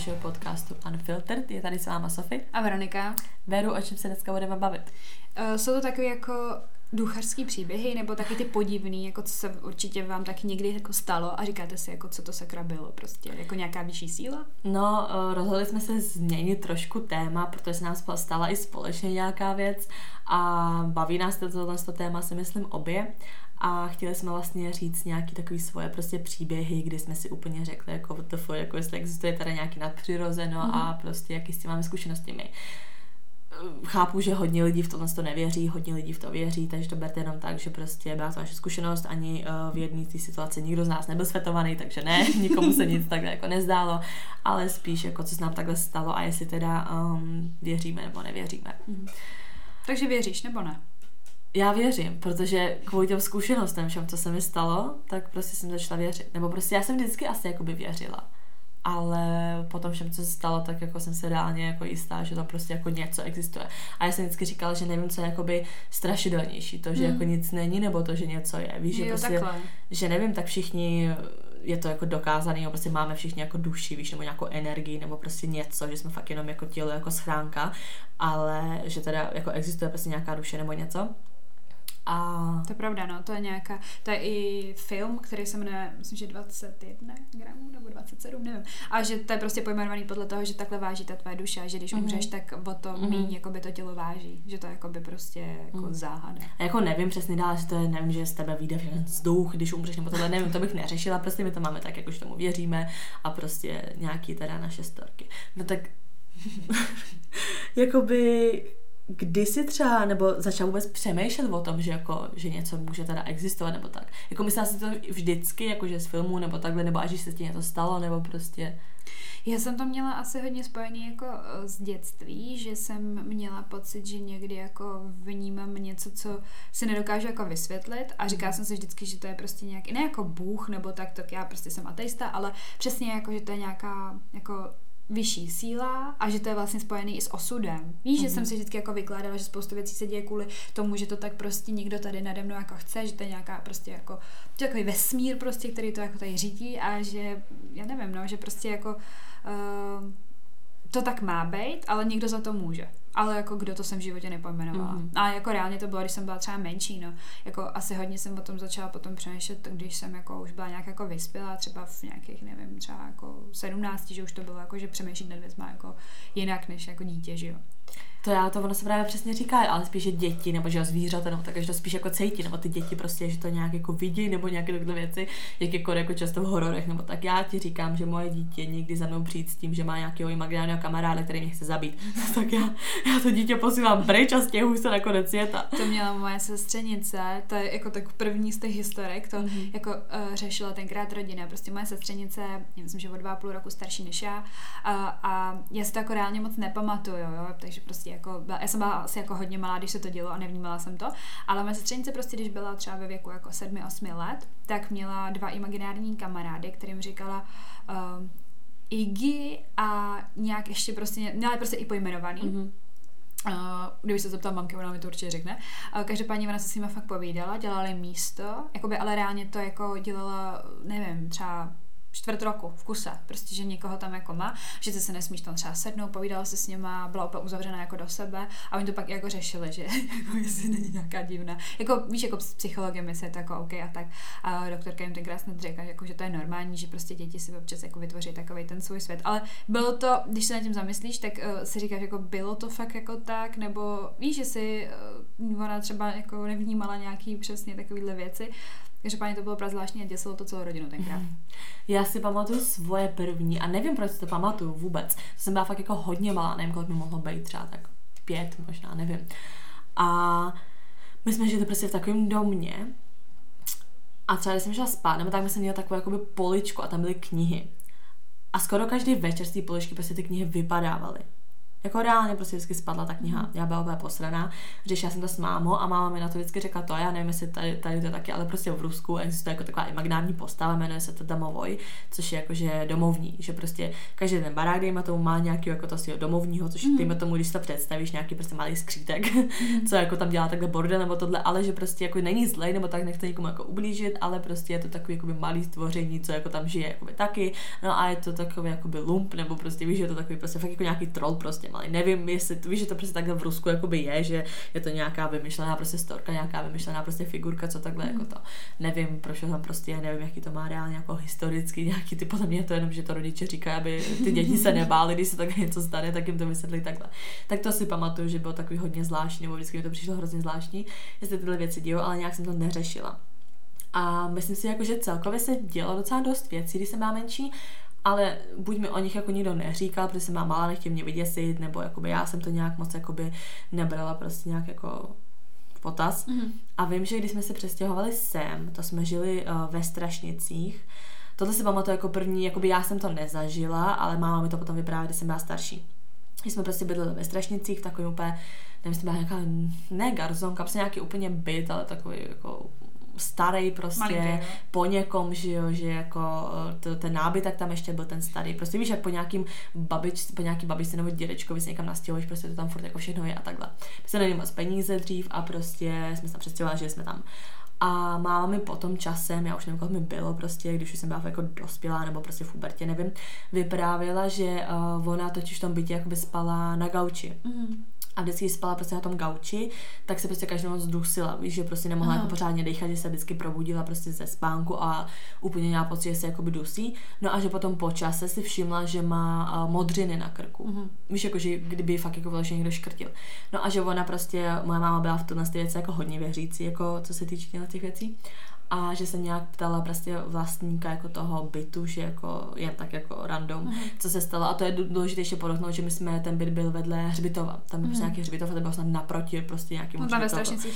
našeho podcastu Unfiltered. Je tady s váma Sofie. A Veronika. Veru, o čem se dneska budeme bavit? Uh, jsou to takové jako duchařský příběhy, nebo taky ty podivný, jako co se určitě vám taky někdy jako stalo a říkáte si, jako co to sakra bylo prostě, jako nějaká vyšší síla? No, uh, rozhodli jsme se změnit trošku téma, protože se nám stala i společně nějaká věc a baví nás to téma, si myslím, obě a chtěli jsme vlastně říct nějaký takový svoje prostě příběhy, kdy jsme si úplně řekli, jako WTF, jako jestli existuje tady nějaký nadpřirozeno mm-hmm. a prostě jaký s tím máme zkušenosti my. Chápu, že hodně lidí v tomhle to nevěří, hodně lidí v to věří, takže to berte jenom tak, že prostě byla to naše zkušenost, ani uh, v jedné té situaci nikdo z nás nebyl světovaný, takže ne, nikomu se nic takhle jako nezdálo, ale spíš jako co se nám takhle stalo a jestli teda um, věříme nebo nevěříme. Mm-hmm. Takže věříš nebo ne? Já věřím, protože kvůli těm zkušenostem, všem, co se mi stalo, tak prostě jsem začala věřit. Nebo prostě já jsem vždycky asi jakoby věřila. Ale potom všem, co se stalo, tak jako jsem se reálně jako jistá, že tam prostě jako něco existuje. A já jsem vždycky říkala, že nevím, co je jakoby strašidelnější. To, že hmm. jako nic není, nebo to, že něco je. Víš, jo, že prostě, takhle. že nevím, tak všichni je to jako dokázaný, nebo prostě máme všichni jako duši, víš, nebo nějakou energii, nebo prostě něco, že jsme fakt jenom jako tělo, jako schránka, ale že teda jako existuje prostě nějaká duše nebo něco. A... To je pravda, no, to je nějaká, to je i film, který se jmenuje, myslím, že 21 gramů nebo 27, nevím. A že to je prostě pojmenovaný podle toho, že takhle váží ta tvoje duše, že když mm-hmm. umřeš, tak o to mm-hmm. míň jako by to tělo váží, že to je jako by prostě jako mm. záhada. A jako nevím přesně dál, že to je, nevím, že z tebe vyjde vzduch, když umřeš, nebo tohle nevím, to bych neřešila, prostě my to máme tak, jako že tomu věříme a prostě nějaký teda naše storky. No tak jakoby kdy jsi třeba, nebo začal vůbec přemýšlet o tom, že, jako, že něco může teda existovat, nebo tak? Jako myslela jsi to vždycky, jako že z filmu, nebo takhle, nebo až se ti něco stalo, nebo prostě... Já jsem to měla asi hodně spojený jako eh, z dětství, že jsem měla pocit, že někdy jako vnímám něco, co si nedokážu jako vysvětlit a říkala jsem si vždycky, že to je prostě nějaký, ne jako bůh nebo tak, tak já prostě jsem ateista, ale přesně jako, že to je nějaká jako vyšší síla a že to je vlastně spojený i s osudem. Víš, mm-hmm. že jsem mhm. si vždycky jako vykládala, že spoustu věcí se děje kvůli tomu, že to tak prostě někdo tady nade mnou jako chce, že to je nějaká prostě jako to je takový vesmír prostě, který to jako tady řídí a že, já nevím, no, že prostě jako uh, to tak má být, ale někdo za to může ale jako kdo to jsem v životě nepojmenovala. Mm-hmm. A jako reálně to bylo, když jsem byla třeba menší, no. Jako asi hodně jsem o tom začala potom přemýšlet, když jsem jako už byla nějak jako vyspělá, třeba v nějakých, nevím, třeba jako 17, že už to bylo jako, že přemýšlet nad věcma jako jinak než jako dítě, že jo. To já, to ono se právě přesně říká, ale spíše děti, nebo že zvířata, nebo tak, že to spíš jako cítí, nebo ty děti prostě, že to nějak jako vidí, nebo nějaké takové věci, jak jako, jako často v hororech, nebo tak já ti říkám, že moje dítě někdy za mnou přijít s tím, že má nějakého imaginárního kamaráda, který mě chce zabít. tak já, já to dítě posílám pryč a stěhuji se na konec světa. To měla moje sestřenice, to je jako tak první z těch historek, to mm-hmm. jako uh, řešila tenkrát rodina. Prostě moje sestřenice, já myslím, že o dva půl roku starší než já, uh, a já si to jako reálně moc nepamatuju, jo, takže prostě jako, byla, já jsem byla asi jako hodně malá, když se to dělo a nevnímala jsem to, ale moje sestřenice prostě, když byla třeba ve věku jako 7-8 let, tak měla dva imaginární kamarády, kterým říkala uh, Iggy a nějak ještě prostě, měla prostě i pojmenovaný. Mm-hmm. Uh, kdyby se zeptal mamky, ona mi to určitě řekne. Uh, každopádně ona se s nimi fakt povídala, dělali místo, jakoby, ale reálně to jako dělala, nevím, třeba čtvrt roku v kuse, prostě, že někoho tam jako má, že ty se nesmíš tam třeba sednout, povídala se s nima, byla úplně uzavřená jako do sebe a oni to pak jako řešili, že jako jestli není nějaká divná. Jako víš, jako s psychologem je to jako OK a tak. A doktorka jim tenkrát snad řekla, jako, že to je normální, že prostě děti si občas jako vytvoří takový ten svůj svět. Ale bylo to, když se nad tím zamyslíš, tak uh, si říkáš, jako bylo to fakt jako tak, nebo víš, že si uh, ona třeba jako nevnímala nějaký přesně takovýhle věci, Každopádně to bylo prazvláštní a děsilo to celou rodinu tenkrát. Mhm. Já si pamatuju svoje první a nevím, proč si to pamatuju vůbec. To jsem byla fakt jako hodně malá, nevím, kolik mi mohlo být, třeba tak pět možná, nevím. A my jsme žili prostě v takovém domě a třeba když jsem šla spát, nebo tak jsem měla takovou jakoby poličku a tam byly knihy. A skoro každý večer z té poličky prostě ty knihy vypadávaly. Jako reálně prostě vždycky spadla ta kniha. Mm. Já byla úplně posraná. Řešila jsem to s mámou a máma mi na to vždycky řekla to, já nevím, jestli tady, tady to je taky, ale prostě v Rusku existuje jako taková imaginární postava, jmenuje se to domovoj, což je jakože domovní, že prostě každý ten barák, dejme tomu, má nějaký jako to svého domovního, což mm. dejme tomu, když to představíš, nějaký prostě malý skřítek, mm. co jako tam dělá takhle bordel nebo tohle, ale že prostě jako není zlej nebo tak nechce nikomu jako ublížit, ale prostě je to takový jako malý stvoření, co jako tam žije jako taky, no a je to takový jako lump, nebo prostě víš, že je to takový prostě fakt jako nějaký troll prostě malý. Nevím, jestli víš, že to prostě takhle v Rusku jakoby je, že je to nějaká vymyšlená prostě storka, nějaká vymyšlená prostě figurka, co takhle mm. jako to. Nevím, proč tam prostě, nevím, jaký to má reálně jako historicky, nějaký ty podle mě to jenom, že to rodiče říkají, aby ty děti se nebály, když se tak něco stane, tak jim to vysvětlí takhle. Tak to si pamatuju, že bylo takový hodně zvláštní, nebo vždycky mi to přišlo hrozně zvláštní, jestli tyhle věci dějou, ale nějak jsem to neřešila. A myslím si, jako, že celkově se dělo docela dost věcí, když jsem byla menší, ale buď mi o nich jako nikdo neříkal, protože jsem byla malá, nechtěl mě vyděsit, nebo jakoby já jsem to nějak moc jakoby nebrala prostě nějak jako potaz. Mm-hmm. A vím, že když jsme se přestěhovali sem, to jsme žili uh, ve Strašnicích, tohle si pamatuju jako první, jakoby já jsem to nezažila, ale máma mi to potom vyprávěla, když jsem byla starší. Když jsme prostě bydleli ve Strašnicích, v takovém úplně, nevím, jestli byla nějaká, ne garzonka, prostě nějaký úplně byt, ale takový jako starý prostě Malinký, po někom, že jo, že jako eh, to, ten nábytek tam ještě byl ten starý. Prostě víš, jak po nějakým babič, po nějaký babičce nebo dědečkovi se někam nastěhuješ, prostě to tam furt jako všechno je a takhle. Prostě není moc peníze dřív a prostě jsme se tam přestěhovali, že jsme tam. A máma mi potom časem, já už nevím, kolik mi bylo prostě, když už jsem byla jako dospělá nebo prostě v pubertě, nevím, vyprávěla, že uh, ona totiž v tom bytě jakoby spala na gauči. Mm a vždycky spala prostě na tom gauči, tak se prostě každou noc dusila, víš, že prostě nemohla jako pořádně dechat, že se vždycky probudila prostě ze spánku a úplně měla pocit, že se jakoby dusí. No a že potom po čase si všimla, že má modřiny na krku. Mm-hmm. Víš, jako, že kdyby fakt jako vlastně někdo škrtil. No a že ona prostě, moje máma byla v tomhle věci jako hodně věřící, jako co se týče těch věcí a že se nějak ptala prostě vlastníka jako toho bytu, že jako jen tak jako random, mm. co se stalo. A to je důležité ještě podotknout, že my jsme, ten byt byl vedle hřbitova. Tam byl mm. nějaký hřbitov a to bylo snad naproti prostě nějaký no,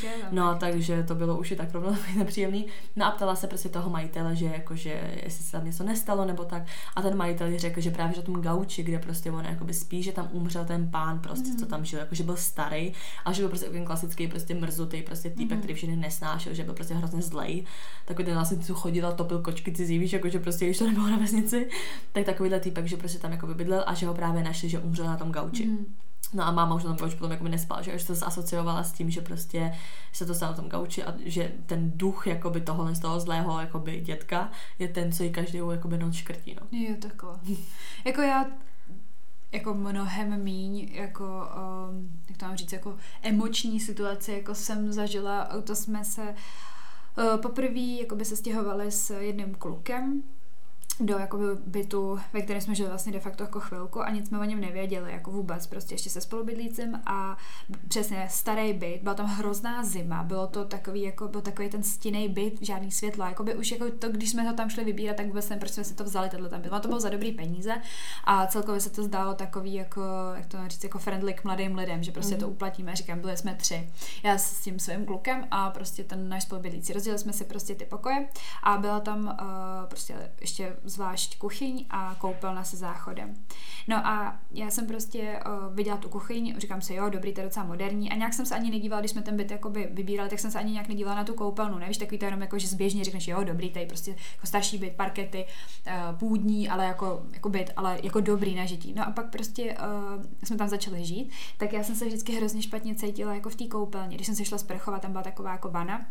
je, No, takže to bylo už i tak rovnou nepříjemný. No a ptala se prostě toho majitele, že jako, že jestli se tam něco nestalo nebo tak. A ten majitel řekl, že právě že tom gauči, kde prostě on jakoby spí, že tam umřel ten pán prostě, mm. co tam žil, jako že byl starý a že byl prostě ten klasický prostě mrzutý prostě týpek, mm. který všechny nesnášel, že byl prostě hrozně zlej takový ten vlastně, co chodil a topil kočky cizí, víš, jakože prostě, když to nebylo na vesnici, tak takovýhle týpek, že prostě tam jako bydlel a že ho právě našli, že umřel na tom gauči. Mm. No a máma už na tom gauči potom jako nespala, že už to asociovala s tím, že prostě se to stalo na tom gauči a že ten duch jakoby toho z toho zlého jakoby dětka je ten, co ji každou jakoby noc škrtí, no. Jo, takhle. jako já jako mnohem míň, jako, um, jak to mám říct, jako emoční situace, jako jsem zažila, to jsme se poprvé by se stěhovali s jedným klukem, do jakoby bytu, ve kterém jsme žili vlastně de facto jako chvilku a nic jsme o něm nevěděli, jako vůbec, prostě ještě se spolubydlícím a přesně starý byt, byla tam hrozná zima, bylo to takový, jako byl takový ten stinný byt, žádný světlo, jako by už jako to, když jsme to tam šli vybírat, tak vůbec nevím, proč jsme si to vzali, tenhle tam byt. to bylo za dobrý peníze a celkově se to zdálo takový, jako, jak to říct, jako friendly k mladým lidem, že prostě mm. to uplatíme, říkám, byli jsme tři. Já s tím svým klukem a prostě ten náš spolubydlící. Rozdělili jsme si prostě ty pokoje a byla tam uh, prostě ještě zvlášť kuchyň a koupelna se záchodem. No a já jsem prostě uh, viděla tu kuchyň, říkám si, jo, dobrý, to je docela moderní. A nějak jsem se ani nedívala, když jsme ten byt jakoby vybírali, tak jsem se ani nějak nedívala na tu koupelnu. Nevíš, takový to jenom jako, že zběžně řekneš, jo, dobrý, tady prostě jako starší byt, parkety, uh, půdní, ale jako, jako byt, ale jako dobrý na žití. No a pak prostě uh, jsme tam začali žít, tak já jsem se vždycky hrozně špatně cítila jako v té koupelně. Když jsem se šla sprchovat, tam byla taková jako vana,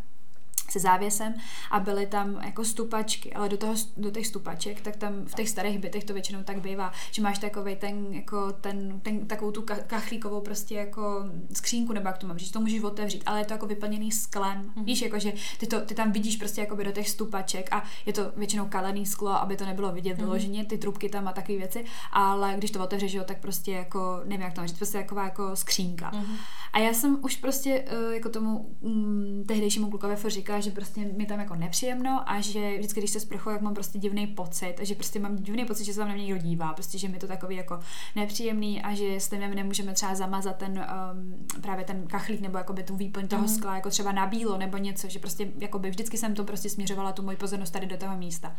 se závěsem a byly tam jako stupačky, ale do, toho, do těch stupaček, tak tam v těch starých bytech to většinou tak bývá, že máš takový ten, jako ten, ten, takovou tu kachlíkovou prostě jako skřínku, nebo jak to mám říct, to můžeš otevřít, ale je to jako vyplněný sklem, mm-hmm. víš, jako že ty, to, ty tam vidíš prostě jako do těch stupaček a je to většinou kalený sklo, aby to nebylo vidět mm-hmm. vyloženě, ty trubky tam a takové věci, ale když to otevřeš, jo, tak prostě jako, nevím jak to mám říct, prostě taková jako skřínka. Mm-hmm. A já jsem už prostě uh, jako tomu um, tehdejšímu klukovi říkala, říkala, že prostě mi tam jako nepříjemno a že vždycky, když se sprchuju, jak mám prostě divný pocit, a že prostě mám divný pocit, že se tam na mě někdo dívá, prostě, že mi to takový jako nepříjemný a že s tím nemůžeme třeba zamazat ten um, právě ten kachlík nebo jakoby tu výplň toho mm. skla, jako třeba na bílo nebo něco, že prostě jakoby vždycky jsem to prostě směřovala tu moji pozornost tady do toho místa.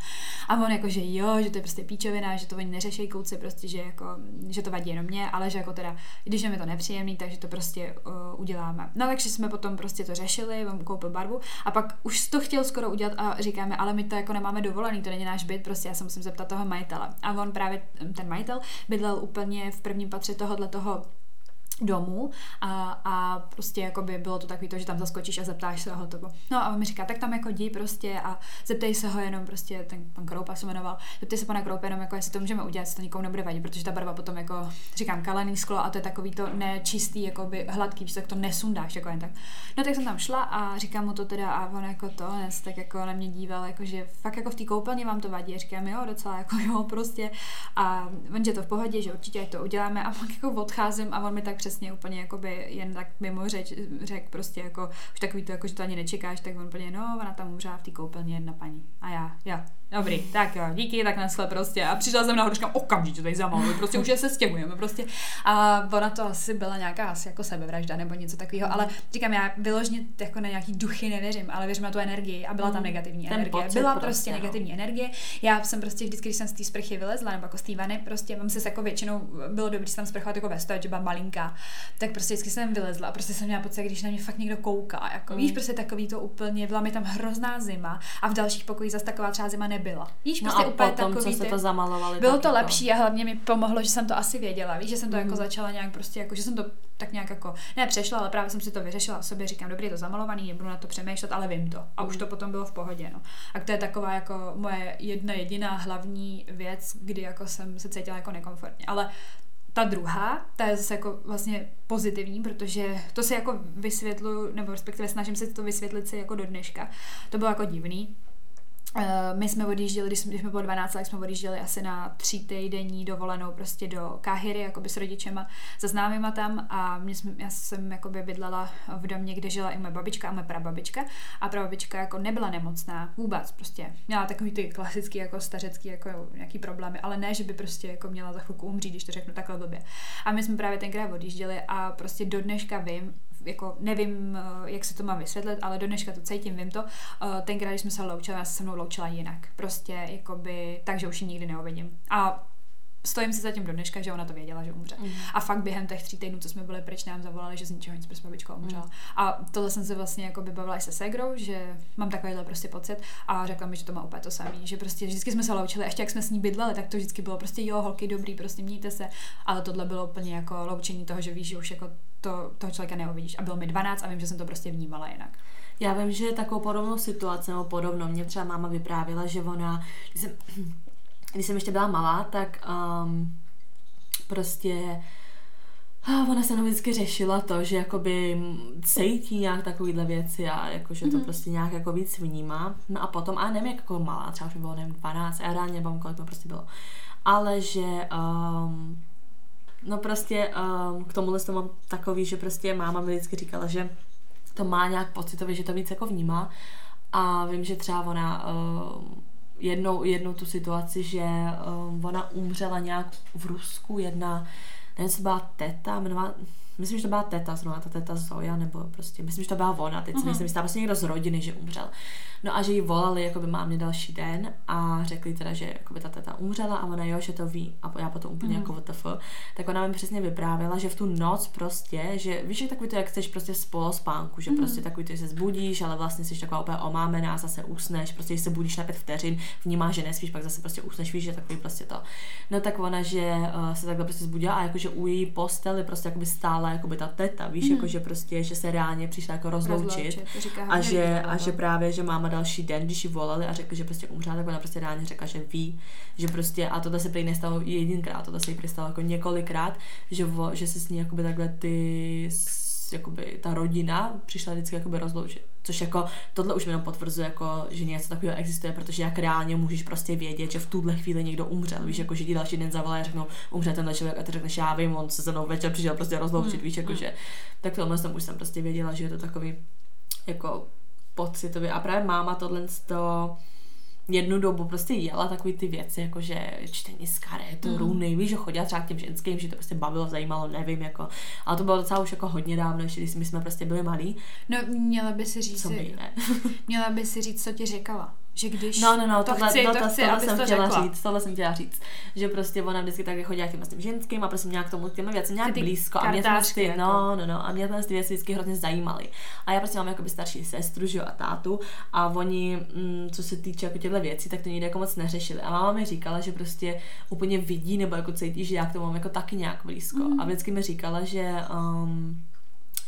A on jako, že jo, že to je prostě píčovina, že to oni neřeší kouci, prostě, že jako, že to vadí jenom mě, ale že jako teda, když je mi to nepříjemný, takže to prostě uh, uděláme. No takže jsme potom prostě to řešili, on koupil barvu a pak už to chtěl skoro udělat a říkáme, ale my to jako nemáme dovolený, to není náš byt, prostě já se musím zeptat toho majitele. A on právě, ten majitel, bydlel úplně v prvním patře tohohle toho domů a, a prostě jako by bylo to takový to, že tam zaskočíš a zeptáš se a hotovo. No a on mi říká, tak tam jako jdi prostě a zeptej se ho jenom prostě, ten pan Kroupa se jmenoval, zeptej se pana Kroupa jenom jako jestli to můžeme udělat, jestli to nikomu nebude vadit, protože ta barva potom jako, říkám, kalený sklo a to je takový to nečistý, jako by hladký, tak to nesundáš jako jen tak. No tak jsem tam šla a říkám mu to teda a on jako to, nes, tak jako na mě díval, jako že fakt jako v té koupelně vám to vadí, a říkám jo, docela jako jo, prostě a on že to v pohodě, že určitě to uděláme a pak jako odcházím a on mi tak přesně úplně jakoby jen tak mimo řeč, řek prostě jako, už takový to, jako, že to ani nečekáš, tak on úplně, no, ona tam umřela v té koupelně jedna paní. A já, já, Dobrý, tak jo, díky, tak naschle prostě. A přišla jsem nahoru, říkám, okamžitě tady zamaluji, prostě už je se stěhujeme prostě. A ona to asi byla nějaká asi jako sebevražda nebo něco takového, ale říkám, já vyložně jako na nějaký duchy nevěřím, ale věřím na tu energii a byla tam mm, negativní Ten energie. Byla prostě, prostě no. negativní energie. Já jsem prostě vždycky, když jsem z té sprchy vylezla, nebo jako z té vany, prostě mám se jako většinou bylo dobré se tam sprchovat jako ve stoje, že byla malinká, tak prostě vždycky jsem vylezla a prostě jsem měla pocit, když na mě fakt někdo kouká, jako mm. víš, prostě takový to úplně, byla mi tam hrozná zima a v dalších pokojích zase taková třeba zima nebyla. Víš, no prostě a úplně potom, takový co se to zamalovali. Bylo to jako... lepší a hlavně mi pomohlo, že jsem to asi věděla. Víš, že jsem to mm. jako mhm. začala nějak prostě, jako, že jsem to tak nějak jako, ne přešla, ale právě jsem si to vyřešila v sobě, říkám, dobrý, je to zamalovaný, nebudu na to přemýšlet, ale vím to. A už to potom bylo v pohodě, no. A to je taková jako moje jedna jediná hlavní věc, kdy jako jsem se cítila jako nekomfortně. Ale ta druhá, ta je zase jako vlastně pozitivní, protože to si jako vysvětlu, nebo respektive snažím se to vysvětlit si jako do dneška. To bylo jako divný, my jsme odjížděli, když jsme, když jsme bylo 12 tak jsme odjížděli asi na tři týdenní dovolenou prostě do Káhyry, jakoby s rodičema, za známýma tam a mě jsme, já jsem jakoby bydlela v domě, kde žila i moje babička a moje prababička a prababička jako nebyla nemocná vůbec, prostě měla takový ty klasický jako stařecký jako nějaký problémy, ale ne, že by prostě jako měla za chvilku umřít, když to řeknu takhle blbě. A my jsme právě tenkrát odjížděli a prostě do dneška vím, jako nevím, eh, jak se to mám vysvětlit, ale do dneška to cítím, vím to. Eh, tenkrát, když jsme se loučili, já se se mnou loučila jinak. Prostě, jakoby, takže už ji nikdy neuvidím. A stojím si zatím do dneška, že ona to věděla, že umře. Mm. A fakt během těch tří týdnů, co jsme byli pryč, nám zavolali, že z ničeho nic prostě babička umřela. Mm. A tohle jsem se vlastně jako bavila i se Segrou, že mám takovýhle prostě pocit a řekla mi, že to má úplně to samé, že prostě vždycky jsme se loučili, ještě jak jsme s ní bydleli, tak to vždycky bylo prostě jo, holky, dobrý, prostě mějte se, ale tohle bylo úplně jako loučení toho, že víš, že už jako to, toho člověka neuvidíš. A bylo mi 12 a vím, že jsem to prostě vnímala jinak. Já vím, že takovou podobnou situaci nebo podobnou mě třeba máma vyprávěla, že ona, když jsem, když jsem ještě byla malá, tak um, prostě a ona se nám vždycky řešila to, že jakoby cítí nějak takovýhle věci a jakože to mm-hmm. prostě nějak jako víc vnímá. No a potom, a nevím, jak jako malá, třeba už bylo, nevím, 12, a reálně nevím, kolik to prostě bylo. Ale že um, No prostě um, k tomuhle to mám takový, že prostě máma mi vždycky říkala, že to má nějak pocitově, že to víc jako vnímá. A vím, že třeba ona um, jednou, jednou tu situaci, že um, ona umřela nějak v Rusku, jedna, nevím, co byla teta, jmenovala, myslím, že to byla teta zrovna, ta teta Zoja, nebo prostě, myslím, že to byla ona, teď si uh-huh. nejsem jistá, prostě někdo z rodiny, že umřel. No a že jí volali jakoby mámě další den a řekli teda, že jakoby ta teta umřela a ona jo, že to ví a já potom úplně mm. jako WTF, tak ona mi přesně vyprávěla, že v tu noc prostě, že víš, že takový to, jak chceš prostě z spánku, že mm. prostě takový to, že se zbudíš, ale vlastně jsi taková úplně omámená, zase usneš, prostě se budíš na pět vteřin, vnímáš, že nespíš, pak zase prostě usneš, víš, že takový prostě to. No tak ona, že uh, se takhle prostě zbudila a jakože u její posteli prostě jakoby stála jakoby ta teta, víš, mm. jakože prostě, že se reálně přišla jako rozloučit, rozloučit a, že, a že právě, že máma další den, když ji volali a řekli, že prostě umřela, tak ona prostě reálně řekla, že ví, že prostě, a tohle se prý nestalo jedinkrát, tohle se jí stalo jako několikrát, že, vo, že se s ní jakoby takhle ty jakoby ta rodina přišla vždycky jakoby rozloučit. Což jako tohle už jenom potvrzuje, jako, že něco takového existuje, protože jak reálně můžeš prostě vědět, že v tuhle chvíli někdo umřel. Víš, jako, že ti další den zavolají a řeknou, umře ten člověk a ty řekneš, já vím, on se se mnou večer přišel prostě rozloučit, hmm. víš, jako, hmm. že tak tohle jsem už jsem prostě věděla, že je to takový jako pocitově. A právě máma tohle to jednu dobu prostě jela takový ty věci, jako že čtení z karet, mm. runy, víš, že chodila třeba k těm ženským, že to prostě bavilo, zajímalo, nevím, jako. Ale to bylo docela už jako hodně dávno, ještě když my jsme prostě byli malí. No, měla by si říct, Co by ne? měla by si říct, co ti říkala že když No, no, no, to tohle, chci, no, to to, chci, tohle jsem to chtěla řekla. říct, tohle jsem chtěla říct, že prostě ona vždycky tak chodila k těm, s tím ženským a prostě nějak k tomu, k těm věcem nějak Ty blízko a mě tyhle ty, jako. no, no, no, a mě tyhle ty věci vždycky hrozně zajímaly. A já prostě mám jakoby starší sestru, že jo, a tátu a oni, mm, co se týče jako těchto věcí, tak to nikdy jako moc neřešili. A máma mi říkala, že prostě úplně vidí nebo jako cítí, že já k tomu mám jako taky nějak blízko. Mm. A vždycky mi říkala, že um,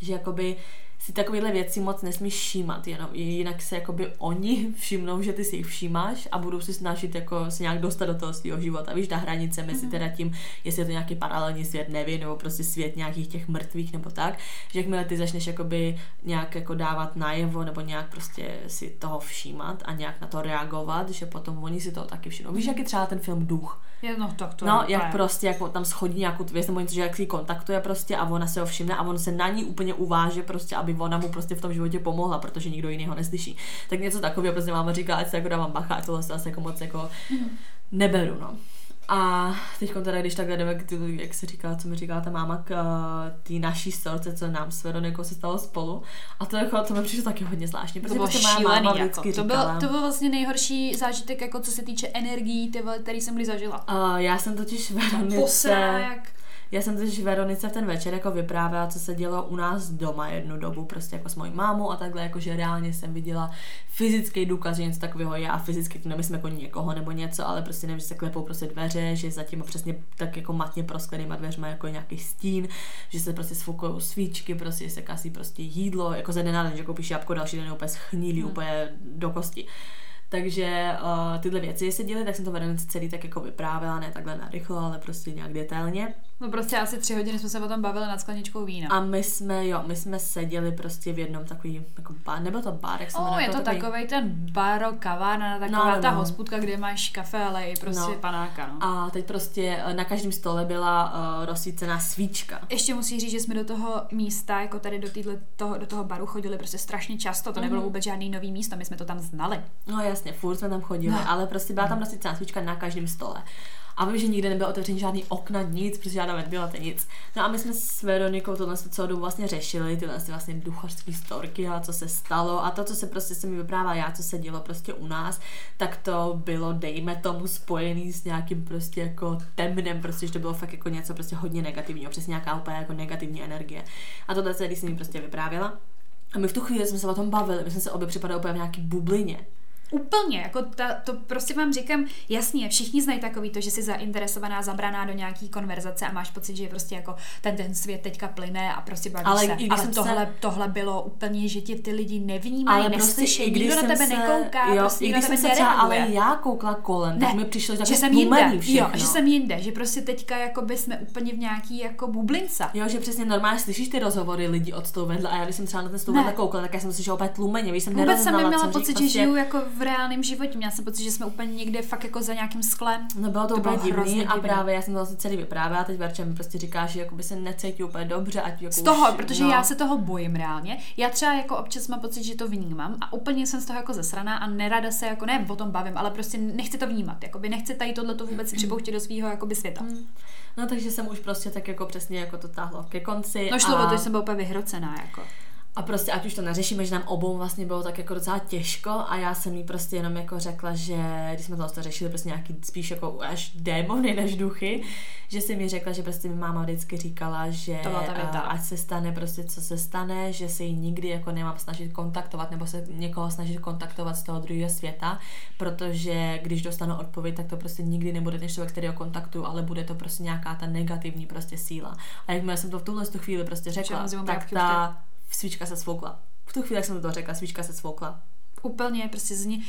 že jakoby si takovéhle věci moc nesmíš všímat, jenom jinak se jakoby oni všimnou, že ty si jich všímáš a budou si snažit jako se nějak dostat do toho svého života. Víš, ta hranice mezi Mhm. teda tím, jestli je to nějaký paralelní svět, nevím, nebo prostě svět nějakých těch mrtvých nebo tak, že jakmile ty začneš jakoby nějak jako dávat najevo nebo nějak prostě si toho všímat a nějak na to reagovat, že potom oni si toho taky všimnou. Víš, jak je třeba ten film Duch? Je, no, tak to No, je jak úplně- prostě, jak tam schodí nějakou věc, nebo něco, že jak si kontaktuje prostě a ona se ho všimne a on se na ní úplně uváže prostě, aby ona mu prostě v tom životě pomohla, protože nikdo jiný ho neslyší. Tak něco takového prostě máma říká, ať se jako dávám bacha, ať tohle se asi jako moc jako neberu, no. A teď teda, když takhle jdeme, k jak se říká, co mi říká ta máma k eh, té naší storce, co nám s Veronikou se stalo spolu. A to, jako, to mi přišlo taky hodně zvláštní, To protože bylo prostě šílený, máma jako. vždycky to, byl, to byl vlastně nejhorší zážitek, jako co se týče energií, ty který jsem kdy zažila. uh, já jsem totiž Veronice... Posraná, jak... Já jsem totiž Veronice v ten večer jako vyprávěla, co se dělo u nás doma jednu dobu, prostě jako s mojí mámou a takhle, jako že reálně jsem viděla fyzický důkaz, že něco takového je a fyzicky to nemyslím jako někoho nebo něco, ale prostě nevím, že se klepou prostě dveře, že zatím přesně tak jako matně prosklenýma dveřma jako nějaký stín, že se prostě sfukují svíčky, prostě se kasí prostě jídlo, jako ze dne na den, že koupíš jabko, další den úplně schnilý, Hmm. úplně do kosti. Takže uh, tyhle věci se děly, tak jsem to Veronice celý tak jako vyprávěla, ne takhle narychlo, ale prostě nějak detailně. No prostě asi tři hodiny jsme se o tom bavili nad skleničkou vína. A my jsme, jo, my jsme seděli prostě v jednom takový, jako bar, nebyl to bar, jak se O, jmenuje, je to takový- takový ten baro, kavárna, taková No, no, ta no. hospodka, kde máš kafe, ale i prostě No. panáka, no. A teď prostě eh, na každém stole byla uh, rozsvícená svíčka. Ještě musí říct, že jsme do toho místa, jako tady do, týhle, toho, do toho baru chodili prostě strašně často, to nebylo Mhm. vůbec žádný nový místo, my jsme to tam znali. No jasně, furt jsme tam chodili, No. ale prostě byla tam rozsvícená svíčka na každém stole. A vím, že nikde nebylo otevřený žádný okna, nic, protože žádná ventilace, nic. No a my jsme s Veronikou tohle celou dobu vlastně řešili, tyhle ty vlastně duchařské storky a co se stalo a to, co se prostě se mi vyprávěla já, co se dělo prostě u nás, tak to bylo, dejme tomu, spojený s nějakým prostě jako temnem, prostě, že to bylo fakt jako něco prostě hodně negativního, přesně nějaká úplně jako negativní energie. A tohle se, když jsem mi prostě vyprávěla, a my v tu chvíli jsme se o tom bavili, my jsme se obě připadali úplně v nějaký bublině. Úplně, jako ta, to prostě vám říkám, jasně, všichni znají takový to, že jsi zainteresovaná, zabraná do nějaký konverzace a máš pocit, že je prostě jako ten, ten svět teďka plyne a prostě baví Ale se. i když Ale tohle, se- tohle bylo úplně, že ti ty lidi nevnímají, ale prostě i když nikdo na tebe se, nekouká, jo, prostě i když jsem se třeba ale já koukla kolem, tak mi přišlo že jsem jinde, jo, že jsem jinde, že prostě teďka jakoby jsme úplně v nějaký jako bublince. Jo, že přesně normálně slyšíš ty rozhovory lidí od stolu vedle a já když jsem třeba na ten stůl Ne. koukala, tak já jsem slyšela úplně tlumeně, víš, jsem Vůbec jsem neměla pocit, že prostě, žiju jako v reálném životě. Měla jsem pocit, že jsme úplně někde fakt jako za nějakým sklem. No bylo to, To bylo divný a divný. právě já jsem to vlastně celý vyprávěla, teď Verča mi prostě říká, že jakoby se necítí úplně dobře, ať jako Z toho, už, protože no. já se toho bojím reálně. Já třeba jako občas mám pocit, že to vnímám a úplně jsem z toho jako zesraná a nerada se jako ne o tom bavím, ale prostě nechci to vnímat. Jakoby nechci tady tohle vůbec si připouštět do svého jakoby světa. No takže jsem už prostě tak jako přesně jako to táhlo ke konci. No šlo a... to, že jsem byla úplně vyhrocená. Jako. A prostě ať už to neřešíme, že nám obou vlastně bylo tak jako docela těžko a já jsem jí prostě jenom jako řekla, že když jsme to vlastně řešili prostě nějaký spíš jako až démony než duchy, že jsem mi řekla, že prostě mi máma vždycky říkala, že To byla ta věta. eh, ať se stane prostě co se stane, že se jí nikdy jako nemám snažit kontaktovat nebo se někoho snažit kontaktovat z toho druhého světa, protože když dostanu odpověď, tak to prostě nikdy nebude ten člověk, který ho kontaktuju, ale bude to prostě nějaká ta negativní prostě síla. A jakmile jsem to v tuhle tu chvíli prostě řekla, tak ta svíčka se svoukla. V tu chvíli, jsem to řekla, svíčka se svoukla. Úplně prostě z ní.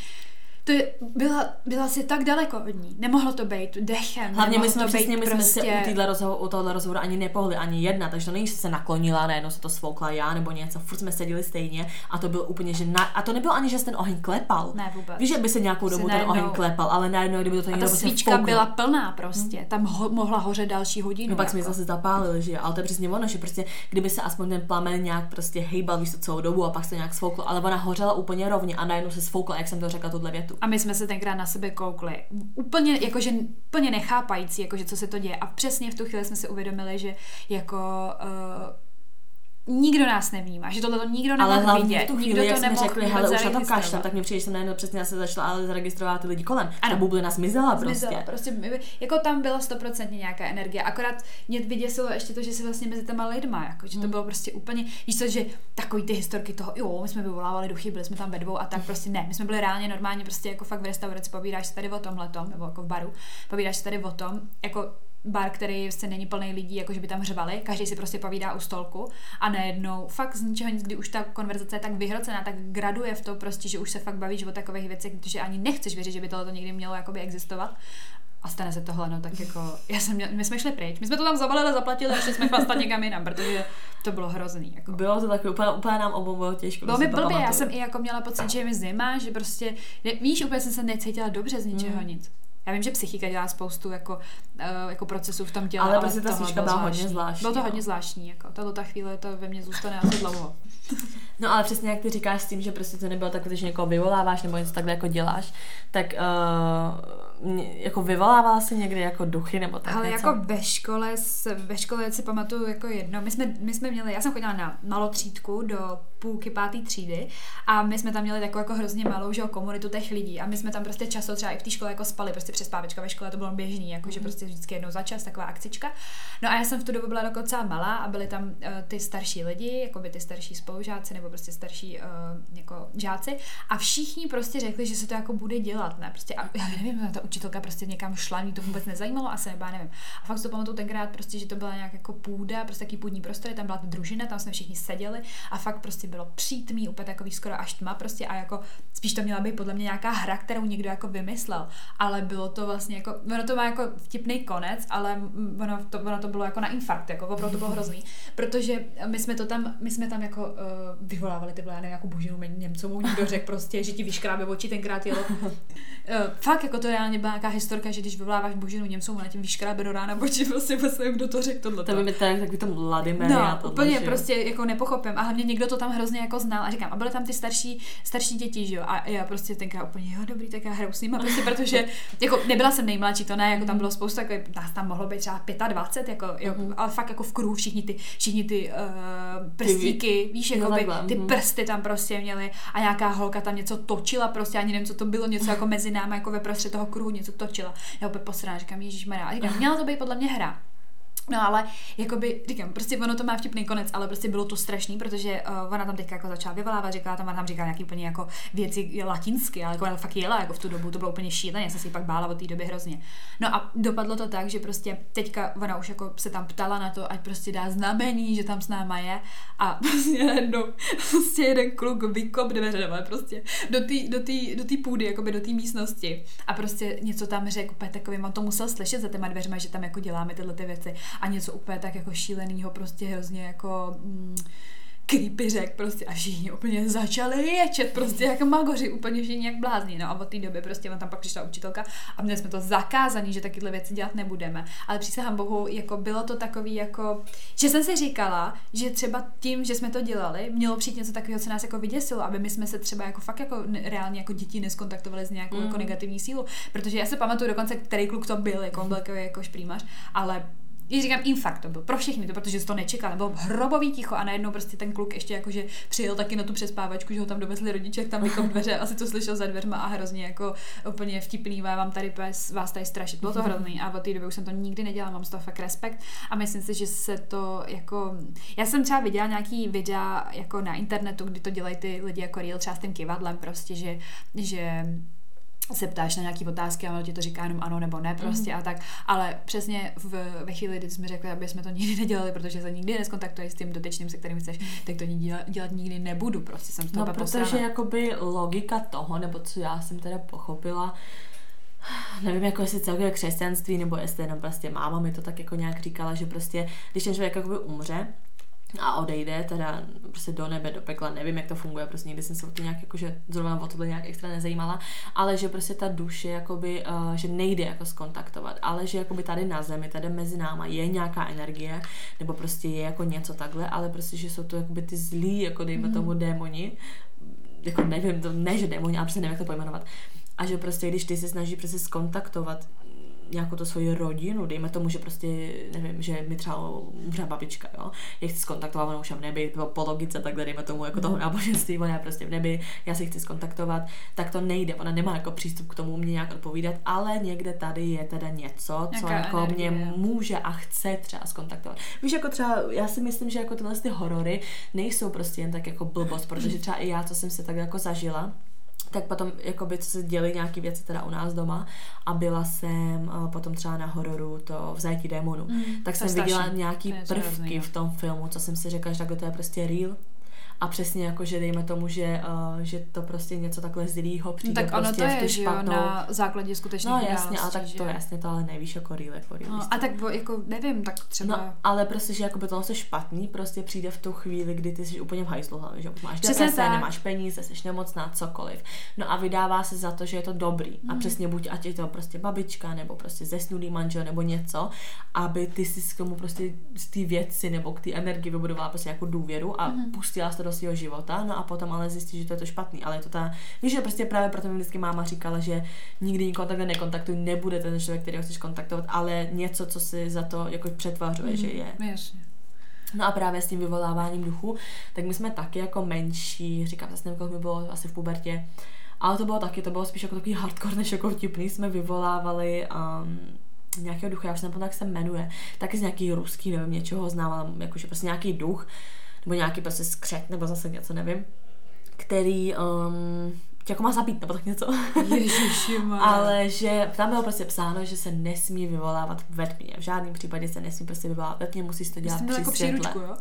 To je, byla, byla si tak daleko od ní. Nemohlo to být dechem. Hlavně my jsme to přesně, my jsme prostě... se u, téhle rozhovoru, u tohle rozhovoru ani nepohli, ani jedna, takže to není, že se naklonila, najednou se to svoukla já nebo něco, furt jsme seděli stejně a to bylo úplně, že na, a to nebylo ani, že ten oheň klepal. Ne, vůbec. Víš, že by se nějakou dobu najednou... ten oheň klepal, ale najednou, kdyby to A někdo ta prostě svíčka foukl. byla plná prostě. Tam ho, mohla hořet další hodinu. No pak jsme jako. zase zapálili, že jo, ale to je přesně ono, že prostě kdyby se aspoň ten plamen nějak prostě hejbal, víš to celou dobu a pak se nějak svouklo, ale ona hořela úplně rovně a najednou se svoukla, jak jsem to řekla, tuhle větu. A my jsme se tenkrát na sebe koukli. Úplně, jakože, úplně nechápající, jakože co se to děje. A přesně v tu chvíli jsme si uvědomili, že jako uh, nikdo nás nevnímá, že tohle to nikdo Ale nemohl hlavně vidět. v tu chvíli, nikdo jak to jsme řekli, hele, už na tom kašlem, tak mi přijde, že jsem najednou přesně se začala ale zaregistrovat ty lidi kolem. Ano. Ta bublina zmizela prostě. Zmizela, prostě jako tam byla stoprocentně nějaká energie, akorát mě vyděsilo ještě to, že se vlastně mezi těma lidma, jako, že to Hmm. bylo prostě úplně, víš co, že takový ty historky toho, jo, my jsme vyvolávali duchy, byli jsme tam ve dvou a tak prostě ne, my jsme byli reálně normálně prostě jako fakt v restauraci, povídáš si tady o tomhle nebo jako v baru, povídáš si tady o tom, jako bar, který prostě není plný lidí, jako že by tam hřvali, každý si prostě povídá u stolku a najednou fakt z ničeho nic, kdy už ta konverzace je tak vyhrocená, tak graduje v to prostě, že už se fakt bavíš o takových věcech, že ani nechceš věřit, že by tohle někdy mělo jakoby existovat. A stane se tohle, no tak jako, já jsem měl, my jsme šli pryč, my jsme to tam zabalili, zaplatili a šli jsme chlastat někam jinam, protože to bylo hrozný. Jako. Bylo to takové, úplně, úplně nám obou bylo těžko. Bylo to mi blbě, já jsem i jako měla pocit, že mi zima, že prostě, víš, úplně jsem se necítila dobře z ničeho nic. Já vím, že psychika dělá spoustu jako, uh, jako procesů v tom těle, Ale prostě ta svíčka bylo byla hodně zvláštní, Bylo to hodně zvláštní, jako. Tato ta chvíle to ve mně zůstane asi dlouho. No ale přesně jak ty říkáš s tím, že prostě to nebylo takové, že někoho vyvoláváš nebo něco takhle jako děláš, tak uh, jako vyvolávala si někdy jako duchy nebo tak Ale něco? jako ve škole, ve škole si pamatuju jako jedno, my jsme, my jsme měli, já jsem chodila na malotřídku do půlky páté třídy a my jsme tam měli takovou jako hrozně malou že komunitu těch lidí a my jsme tam prostě často třeba i v té škole jako spali, prostě přes pávečka ve škole to bylo běžný, jako že prostě vždycky jednou za čas taková akcička. No a já jsem v tu dobu byla dokonce malá a byli tam uh, ty starší lidi, jako by ty starší spolužáci nebo prostě starší uh, jako žáci a všichni prostě řekli, že se to jako bude dělat, ne? Prostě a já nevím, ta učitelka prostě někam šla, mě to vůbec nezajímalo, asi nebo já nevím. A fakt si to pamatuju tenkrát prostě, že to byla nějak jako půda, prostě taký půdní prostor, tam byla ta družina, tam jsme všichni seděli a fakt prostě bylo přítmí, úplně takový skoro až tma prostě a jako spíš to měla být podle mě nějaká hra, kterou někdo jako vymyslel, ale bylo to vlastně jako, ono to má jako vtipný konec, ale ono to, ono to bylo jako na infarkt, jako opravdu to bylo hrozný, protože my jsme to tam, my jsme tam jako uh, vyvolávali ty já nevím, jako božinu Němcovou, někdo řekl prostě, že ti vyškrábe oči, tenkrát jelo. Uh, fakt jako to reálně byla nějaká historka, že když vyvoláváš božinu Němcovou, na tím vyškrábe do rána oči, prostě vlastně kdo to řekl tohle. To by mi tak, takový to Vladimir a No, úplně že prostě jako nepochopím. A hlavně někdo to tam hrozně jako znal. A říkám, a byly tam ty starší, starší děti, že jo. A já prostě tenkrát úplně, jo, dobrý, tak já hraju s nima, prostě protože, jako nebyla jsem nejmladší, to ne, jako tam bylo spousta, jako, nás tam mohlo být třeba 25, jako, jo, Mhm. ale fakt jako v kruhu všichni ty, všichni ty uh, prstíky, víš, jako by, ty mhm. prsty tam prostě měly a nějaká holka tam něco točila, prostě ani nevím, co to bylo, něco jako mezi námi, jako ve prostřed toho kruhu něco točila. Já opět posraná, říkám, Ježíš A říkám, měla to být podle mě hra. No ale jakoby, říkám, prostě ono to má vtipný konec, ale prostě bylo to strašný, protože uh, ona tam teďka jako začala vyvolávat, říkala tam, ona tam říkala nějaký úplně jako věci latinsky, ale jako ona fakt jela jako v tu dobu, to bylo úplně šílené, já jsem si pak bála od té doby hrozně. No a dopadlo to tak, že prostě teďka ona už jako se tam ptala na to, ať prostě dá znamení, že tam s náma je. A prostě najednou prostě jeden kluk vykop dveře, prostě do té do tý, do tý půdy, jakoby do té místnosti. A prostě něco tam řekl úplně takovým, on to musel slyšet za těma dveřma, že tam jako děláme tyhle ty věci a něco úplně tak jako šílenýho, prostě hrozně jako mm, creepy řek prostě a všichni úplně začali ječet prostě jako magoři, úplně všichni jak blázní. No a od té doby prostě on tam pak přišla učitelka a měli jsme to zakázaný, že takyhle věci dělat nebudeme. Ale přísahám bohu, jako bylo to takový jako, že jsem si říkala, že třeba tím, že jsme to dělali, mělo přijít něco takového, co nás jako vyděsilo, aby my jsme se třeba jako fakt jako reálně jako děti neskontaktovali s nějakou Mm. jako negativní sílu. Protože já se pamatuju dokonce, který kluk to byl, jako on byl takový jako šprýmař, ale když říkám infarkt to byl pro všechny, to protože to nečekal, bylo hrobový ticho a najednou prostě ten kluk ještě jakože přijel taky na tu přespávačku, že ho tam dovezli rodiče, tam vykop dveře, asi to slyšel za dveřma a hrozně jako úplně vtipný, "Vá, vám tady pes, vás tady strašit. Bylo to hrozný a od té doby už jsem to nikdy nedělala, mám z toho fakt respekt a myslím si, že se to jako, já jsem třeba viděla nějaký videa jako na internetu, kdy to dělají ty lidi jako real, třeba s tím kivadlem prostě, že, že se ptáš na nějaké otázky a ono ti to říká jenom ano nebo ne prostě mm. a tak, ale přesně v, ve chvíli, kdy jsme řekli, aby jsme to nikdy nedělali, protože se nikdy neskontaktuješ s tím dotyčným, se kterým chceš, tak to dělat, dělat nikdy nebudu, prostě jsem z toho No, protože posrana. jakoby logika toho, nebo co já jsem teda pochopila, nevím, jako jestli celkově křesťanství, nebo jestli jenom prostě máma mi to tak jako nějak říkala, že prostě, když ten člověk jakoby umře, a odejde teda prostě do nebe, do pekla, nevím, jak to funguje, prostě nikdy jsem se o to nějak jakože zrovna o tohle nějak extra nezajímala, ale že prostě ta duše jakoby, uh, že nejde jako skontaktovat, ale že jakoby tady na zemi, tady mezi náma je nějaká energie, nebo prostě je jako něco takhle, ale prostě, že jsou to jakoby ty zlí, jako dejme mm. tomu démoni, jako nevím, to ne, že démoni, ale prostě nevím, jak to pojmenovat. A že prostě, když ty se snaží prostě skontaktovat nějakou to svoji rodinu, dejme tomu, že prostě, nevím, že mi třeba umře babička, jo, je chci skontaktovat, ona už v nebi, po logice, takhle dejme tomu jako toho mhm. náboženství, ona je prostě v nebi, já si chci skontaktovat, tak to nejde, ona nemá jako přístup k tomu mě nějak odpovídat, ale někde tady je teda něco, co Jaká jako energie. mě může a chce třeba skontaktovat. Víš, jako třeba, já si myslím, že jako tyhle ty horory nejsou prostě jen tak jako blbost, protože třeba i já, co jsem se tak jako zažila, tak potom, jakoby, co se děly nějaké věci teda u nás doma a byla jsem uh, potom třeba na hororu to v zajetí démonu, mm, tak jsem viděla nějaký prvky v tom filmu, co jsem si řekla, že takhle to je prostě real a přesně jako, že dejme tomu, že, uh, že to prostě něco takhle zlýho přijde no, tak prostě ono to je, že jo, na základě skutečných No jasně, ale tak že... to jasně, to ale nevíš jako real, jako real. No, a tak jako, nevím, tak třeba... No, ale prostě, že jako by to špatný, prostě přijde v tu chvíli, kdy ty jsi úplně v hajzlu že máš deprese, nemáš peníze, jsi nemocná, cokoliv. No a vydává se za to, že je to dobrý. Mm. A mhm. přesně buď ať je to prostě babička, nebo prostě zesnulý manžel, nebo něco, aby ty si k tomu prostě z té věci nebo k té energii vybudovala prostě jako důvěru a mm. pustila se do svého života no a potom ale zjistí, že to je to špatný. Ale je to ta, víš, že prostě právě proto mi vždycky máma říkala, že nikdy nikoho takhle nekontaktuj, nebude ten člověk, který ho chceš kontaktovat, ale něco, co si za to jako přetvařuje, mm, že je. Jasně. No a právě s tím vyvoláváním duchu, tak my jsme taky jako menší, říkám, zase nevím, kolik mi bylo asi v pubertě, ale to bylo taky, to bylo spíš jako takový hardcore než jako vtipný, jsme vyvolávali um, nějakého ducha, já už nevím, jak se jmenuje, taky z nějaký ruský, nevím, něčeho znám, jakože prostě nějaký duch, nebo nějaký prostě skřet, nebo zase něco, nevím, který um, tě jako má zabít, nebo tak něco. Ale že tam bylo prostě psáno, že se nesmí vyvolávat ve tmě. V žádném případě se nesmí prostě vyvolávat ve tmě, musíš to dělat při jako světle. Jo?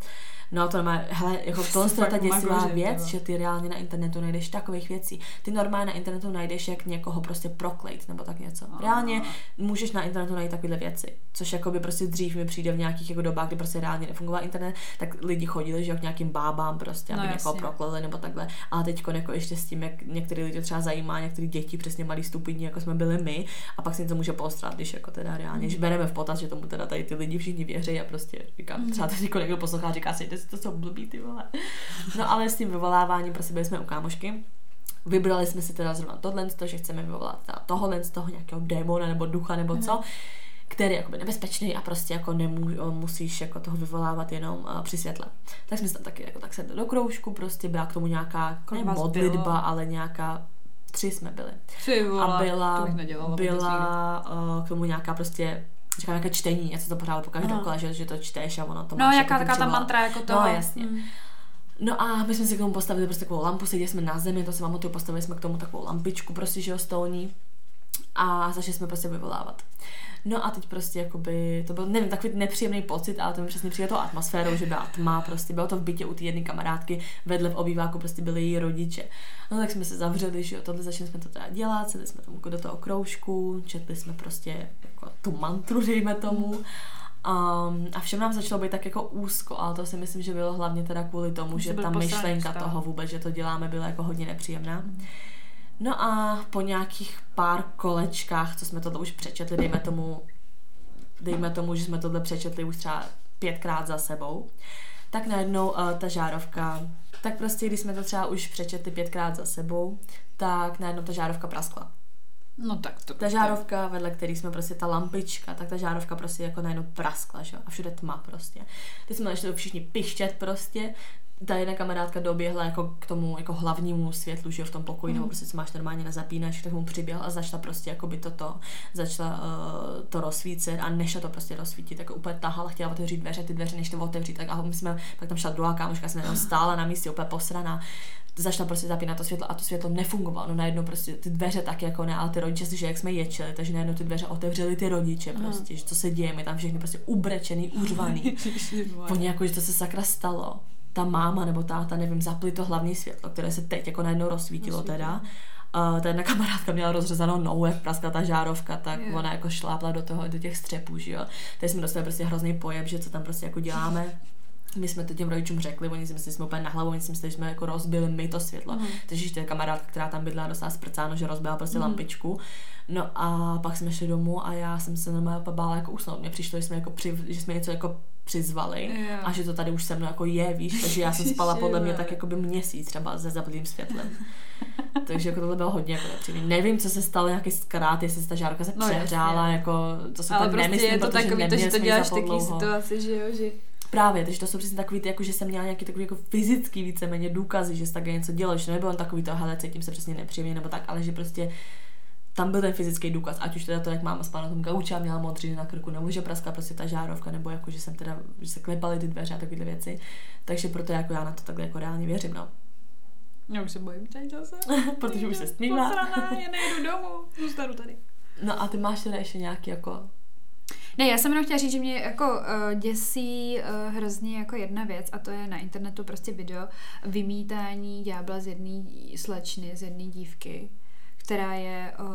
No to má, hele, jako to je ta děsivá věc, že ty reálně na internetu najdeš takových věcí. Ty normálně na internetu najdeš, jak někoho prostě proklejt nebo tak něco. Reálně můžeš na internetu najít takovéhle věci, což jako by prostě dřív mi přijde v nějakých jako dobách, kdy prostě reálně nefungoval internet, tak lidi chodili, že k nějakým bábám prostě, aby no, někoho prokleli nebo takhle. Ale teď jako ještě s tím, jak některé lidi třeba zajímá, některé děti přesně malý stupidní, jako jsme byli my, a pak si něco může postrat, když jako teda reálně, mm. že bereme v potaz, že tomu teda tady ty lidi všichni věří a prostě říkám, mm. třeba teď někdo poslouchá, říká si, to jsou blbý, ty vole. No ale s tím vyvoláváním prostě byli jsme u kámošky. Vybrali jsme si teda zrovna tohle, že chceme vyvolat tohle z toho nějakého démona nebo ducha nebo co. Mm který je jakoby nebezpečný a prostě jako nemů, musíš jako toho vyvolávat jenom uh, při světle. Tak jsme se tam taky jako tak sedli do kroužku, prostě byla k tomu nějaká ne modlitba, bylo? ale nějaká tři jsme byli. Tři vole, a byla, byla uh, k tomu nějaká prostě říkám nějaké čtení, něco to pořád pokaždé dokola, že, že to čteš a ono to No, jaká taková ta mantra jako to. No, jasně. Mm. No a my jsme si k tomu postavili prostě takovou lampu, seděli jsme na zemi, to si pamatuju, postavili jsme k tomu takovou lampičku prostě, že jo, stolní a začali jsme prostě vyvolávat. No a teď prostě jakoby, to byl, nevím, takový nepříjemný pocit, ale to mi přesně přijde to atmosférou, že byla tma, prostě bylo to v bytě u té jedné kamarádky, vedle v obýváku prostě byli její rodiče. No tak jsme se zavřeli, že jo, tohle začali jsme to teda dělat, sedli jsme tomu do toho kroužku, četli jsme prostě jako tu mantru, dejme tomu. Um, a všem nám začalo být tak jako úzko, ale to si myslím, že bylo hlavně teda kvůli tomu, že ta myšlenka toho vůbec, že to děláme, byla jako hodně nepříjemná. No a po nějakých pár kolečkách, co jsme tohle už přečetli, dejme tomu, dejme tomu, že jsme tohle přečetli už třeba pětkrát za sebou, tak najednou uh, ta žárovka, tak prostě když jsme to třeba už přečetli pětkrát za sebou, tak najednou ta žárovka praskla. No tak to. Ta žárovka, vedle který jsme prostě ta lampička, tak ta žárovka prostě jako najednou praskla, že? A všude tma prostě. Teď jsme začali všichni pištět prostě, ta jedna kamarádka doběhla jako k tomu jako hlavnímu světlu, že v tom pokoji, mm. nebo prostě co máš normálně na zapínač, tak mu přiběhl a začala prostě jako by toto, začala uh, to rozsvícet a nešla to prostě rozsvítit, tak úplně tahala, chtěla otevřít dveře, ty dveře než to otevřít, tak a my jsme, pak tam šla druhá kámoška, jsme tam stála na místě úplně posraná, začala prostě zapínat to světlo a to světlo nefungovalo. No najednou prostě ty dveře tak jako ne, ale ty rodiče si, že jak jsme ječeli, takže najednou ty dveře otevřeli ty rodiče prostě, že co se děje, my tam všechny prostě ubrečený, urvaný. Oni jako, že to se sakra stalo ta máma nebo táta, nevím, zapli to hlavní světlo, které se teď jako najednou rozsvítilo teda. Uh, ta jedna kamarádka měla rozřezanou nohu, jak praskla ta žárovka, tak yeah. ona jako šlápla do toho, do těch střepů, že jo. Teď jsme dostali prostě hrozný pojeb, že co tam prostě jako děláme. My jsme to těm rodičům řekli, oni si mysleli, že jsme úplně na hlavu, oni si mysleli, že jsme jako rozbili my to světlo. Mm. Takže ještě kamarádka, která tam bydlela, dostala sprcáno, že rozbila prostě mm. lampičku. No a pak jsme šli domů a já jsem se normálně bála jako usnout. Mně přišlo, že jsme, jako při, že jsme něco jako přizvali yeah. a že to tady už se mnou jako je, víš, takže já jsem spala podle mě tak jako by měsíc třeba se zaplým světlem. takže jako tohle bylo hodně jako nepříjemný. Nevím, co se stalo, nějaký zkrát, jestli se ta žárka se no, přehřála, jako to se Ale prostě nemyslím, je to takový, to, že to děláš v takové situaci, že jo, že Právě, takže to jsou přesně takový ty, jako že jsem měla nějaký takový jako fyzický víceméně důkazy, že jsi také něco dělal, že nebylo takový to, hele, cítím se přesně nepříjemně nebo tak, ale že prostě tam byl ten fyzický důkaz, ať už teda to, jak máma spala na tom gauči a měla modřiny na krku, nebo že praskla prostě ta žárovka, nebo jako, že jsem teda, že se klepaly ty dveře a takové věci. Takže proto jako já na to takhle jako reálně věřím, no. Já už se bojím teď zase. Protože už se stmívá. já nejedu domů, zůstanu tady. No a ty máš teda ještě nějaký jako ne, já jsem jenom chtěla říct, že mě jako uh, děsí uh, hrozně jako jedna věc a to je na internetu prostě video vymítání ďábla z jedné slečny, z jedné dívky která je, uh,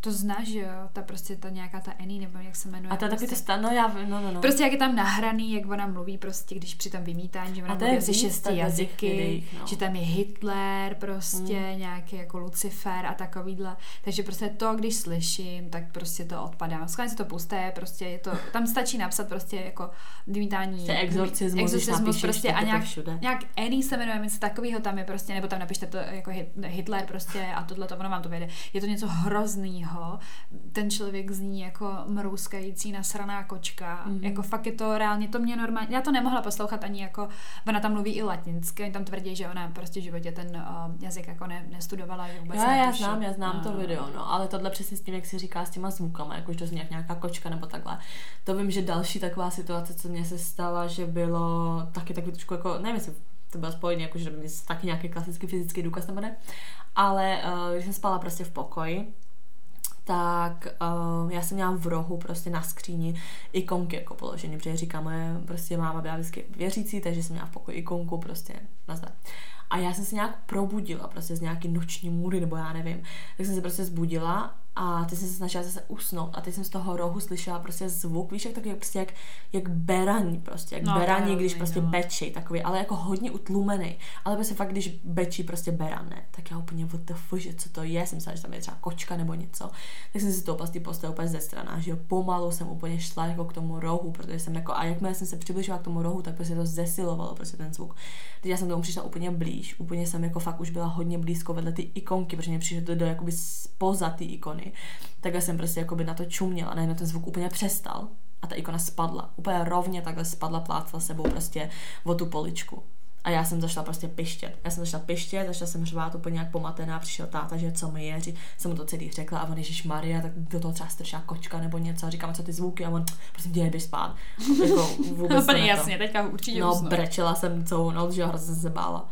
to znáš, že jo, ta prostě ta nějaká ta Annie, nebo jak se jmenuje. A to je prostě, taky to stano, já no, no, no. Prostě jak je tam nahraný, jak ona mluví prostě, když při tom vymítání, že ona mluví asi šesti jazyky, videích, no. že tam je Hitler prostě, hmm. nějaký jako Lucifer a takovýhle. Takže prostě to, když slyším, tak prostě to odpadá. Skvěle si to pusté, prostě je to, tam stačí napsat prostě jako vymítání. Prostě exorcismus, exorcismus prostě a nějak, všude. nějak Annie se jmenuje, něco takového tam je prostě, nebo tam napište to jako Hitler prostě a tohle to, ono vám to vyjde jede. Je to něco hroznýho. Ten člověk zní jako mrouskající nasraná kočka. Mm-hmm. Jako fakt je to reálně, to mě normálně, já to nemohla poslouchat ani jako, ona tam mluví i latinsky, tam tvrdí, že ona prostě v životě ten uh, jazyk jako ne, nestudovala. Že vůbec já, já znám, já znám no. to video, no, ale tohle přesně s tím, jak si říká s těma zvukama, jakož to zní jak nějaká kočka nebo takhle. To vím, že další taková situace, co mě se stala, že bylo taky takový trošku jako, nevím, jestli to bylo spojené, jakože taky nějaký klasický fyzický důkaz nebo ne, ale uh, když jsem spala prostě v pokoji, tak uh, já jsem měla v rohu prostě na skříni ikonky jako položený, protože říká moje prostě máma byla vždycky věřící, takže jsem měla v pokoji ikonku prostě nazdar. A já jsem se nějak probudila prostě z nějaký noční můry, nebo já nevím. Tak jsem se prostě zbudila a ty jsem se snažila zase usnout a ty jsem z toho rohu slyšela prostě zvuk, víš, jak takový prostě jak, jak beraní prostě, jak no, beraní, když prostě no. bečí, takový, ale jako hodně utlumený, ale prostě fakt, když bečí prostě beran, ne, tak já úplně what the fuck, že co to je, jsem myslela, že tam je třeba kočka nebo něco, tak jsem si to prostě postavila úplně ze strana, že jo, pomalu jsem úplně šla jako k tomu rohu, protože jsem jako, a jakmile jsem se přibližovala k tomu rohu, tak prostě to zesilovalo prostě ten zvuk. Teď já jsem tomu přišla úplně blíž, úplně jsem jako fakt už byla hodně blízko vedle ty ikonky, protože mě přišlo to do jakoby spoza ty ikony ikony, takhle jsem prostě jakoby na to čuměla, najednou ten zvuk úplně přestal a ta ikona spadla. Úplně rovně takhle spadla, plácla sebou prostě o tu poličku. A já jsem zašla prostě pištět. Já jsem zašla pištět, začala jsem řvát úplně nějak pomatená, přišel táta, že co mi je, ří, jsem mu to celý řekla a on Ježíš Maria, tak do toho třeba strčila kočka nebo něco a říkám, co ty zvuky a on, prostě dělej běž spát. Jako vůbec no, jasně, teďka určitě No, usnout. brečela jsem celou noc, že hrozně jsem se bála.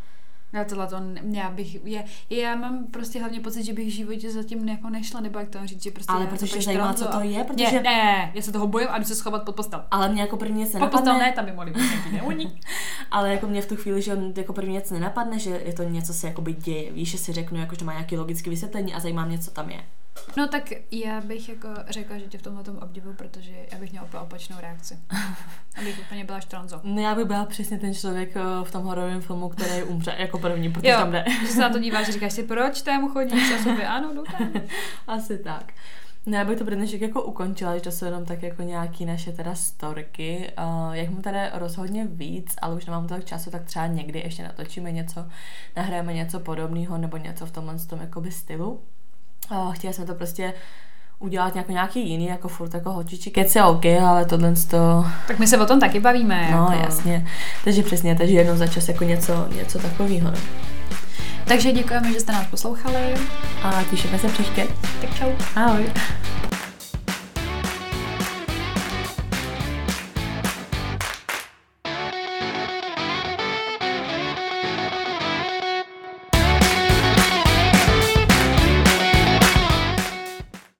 Já tohle to, já bych, je, já mám prostě hlavně pocit, že bych v životě zatím jako nešla, nebo jak to říct, že prostě... Ale protože tě zajímá, co to je, protože... Ne, ne, já se toho bojím a jdu se schovat pod postel. Ale mě jako první nenapadne. Pod postel ne, tam by mohli být nějaký Ale jako mě v tu chvíli, že jako první nic nenapadne, že je to něco se jakoby děje. Víš, že si řeknu, jako, že má nějaký logický vysvětlení a zajímá mě, co tam je. No tak já bych jako řekla, že tě v tomhle tom obdivu, protože já bych měla úplně opačnou reakci. Abych úplně byla štranzo. No já bych byla přesně ten člověk eh, v tom hororovém filmu, který umře jako první, protože jo, tam jde. že se na to díváš, říkáš si, proč tému chodíš a sobě, ano, jdu tam. Asi tak. No já bych to pro dnešek jako ukončila, že to jsou jenom tak jako nějaký naše teda storky. Uh, jak mám tady rozhodně víc, ale už nemám tolik času, tak třeba někdy ještě natočíme něco, nahrajeme něco podobného nebo něco v tomhle tom jakoby stylu. Uh, chtěla jsem to prostě udělat jako nějaký jiný, jako furt jako holčičí kec je OK, ale tohle to... Tak my se o tom taky bavíme. No, jako. jasně. Takže přesně, takže jednou za čas jako něco, něco takového. No. Takže děkujeme, že jste nás poslouchali. A těšíme se příště. Tak čau. Ahoj.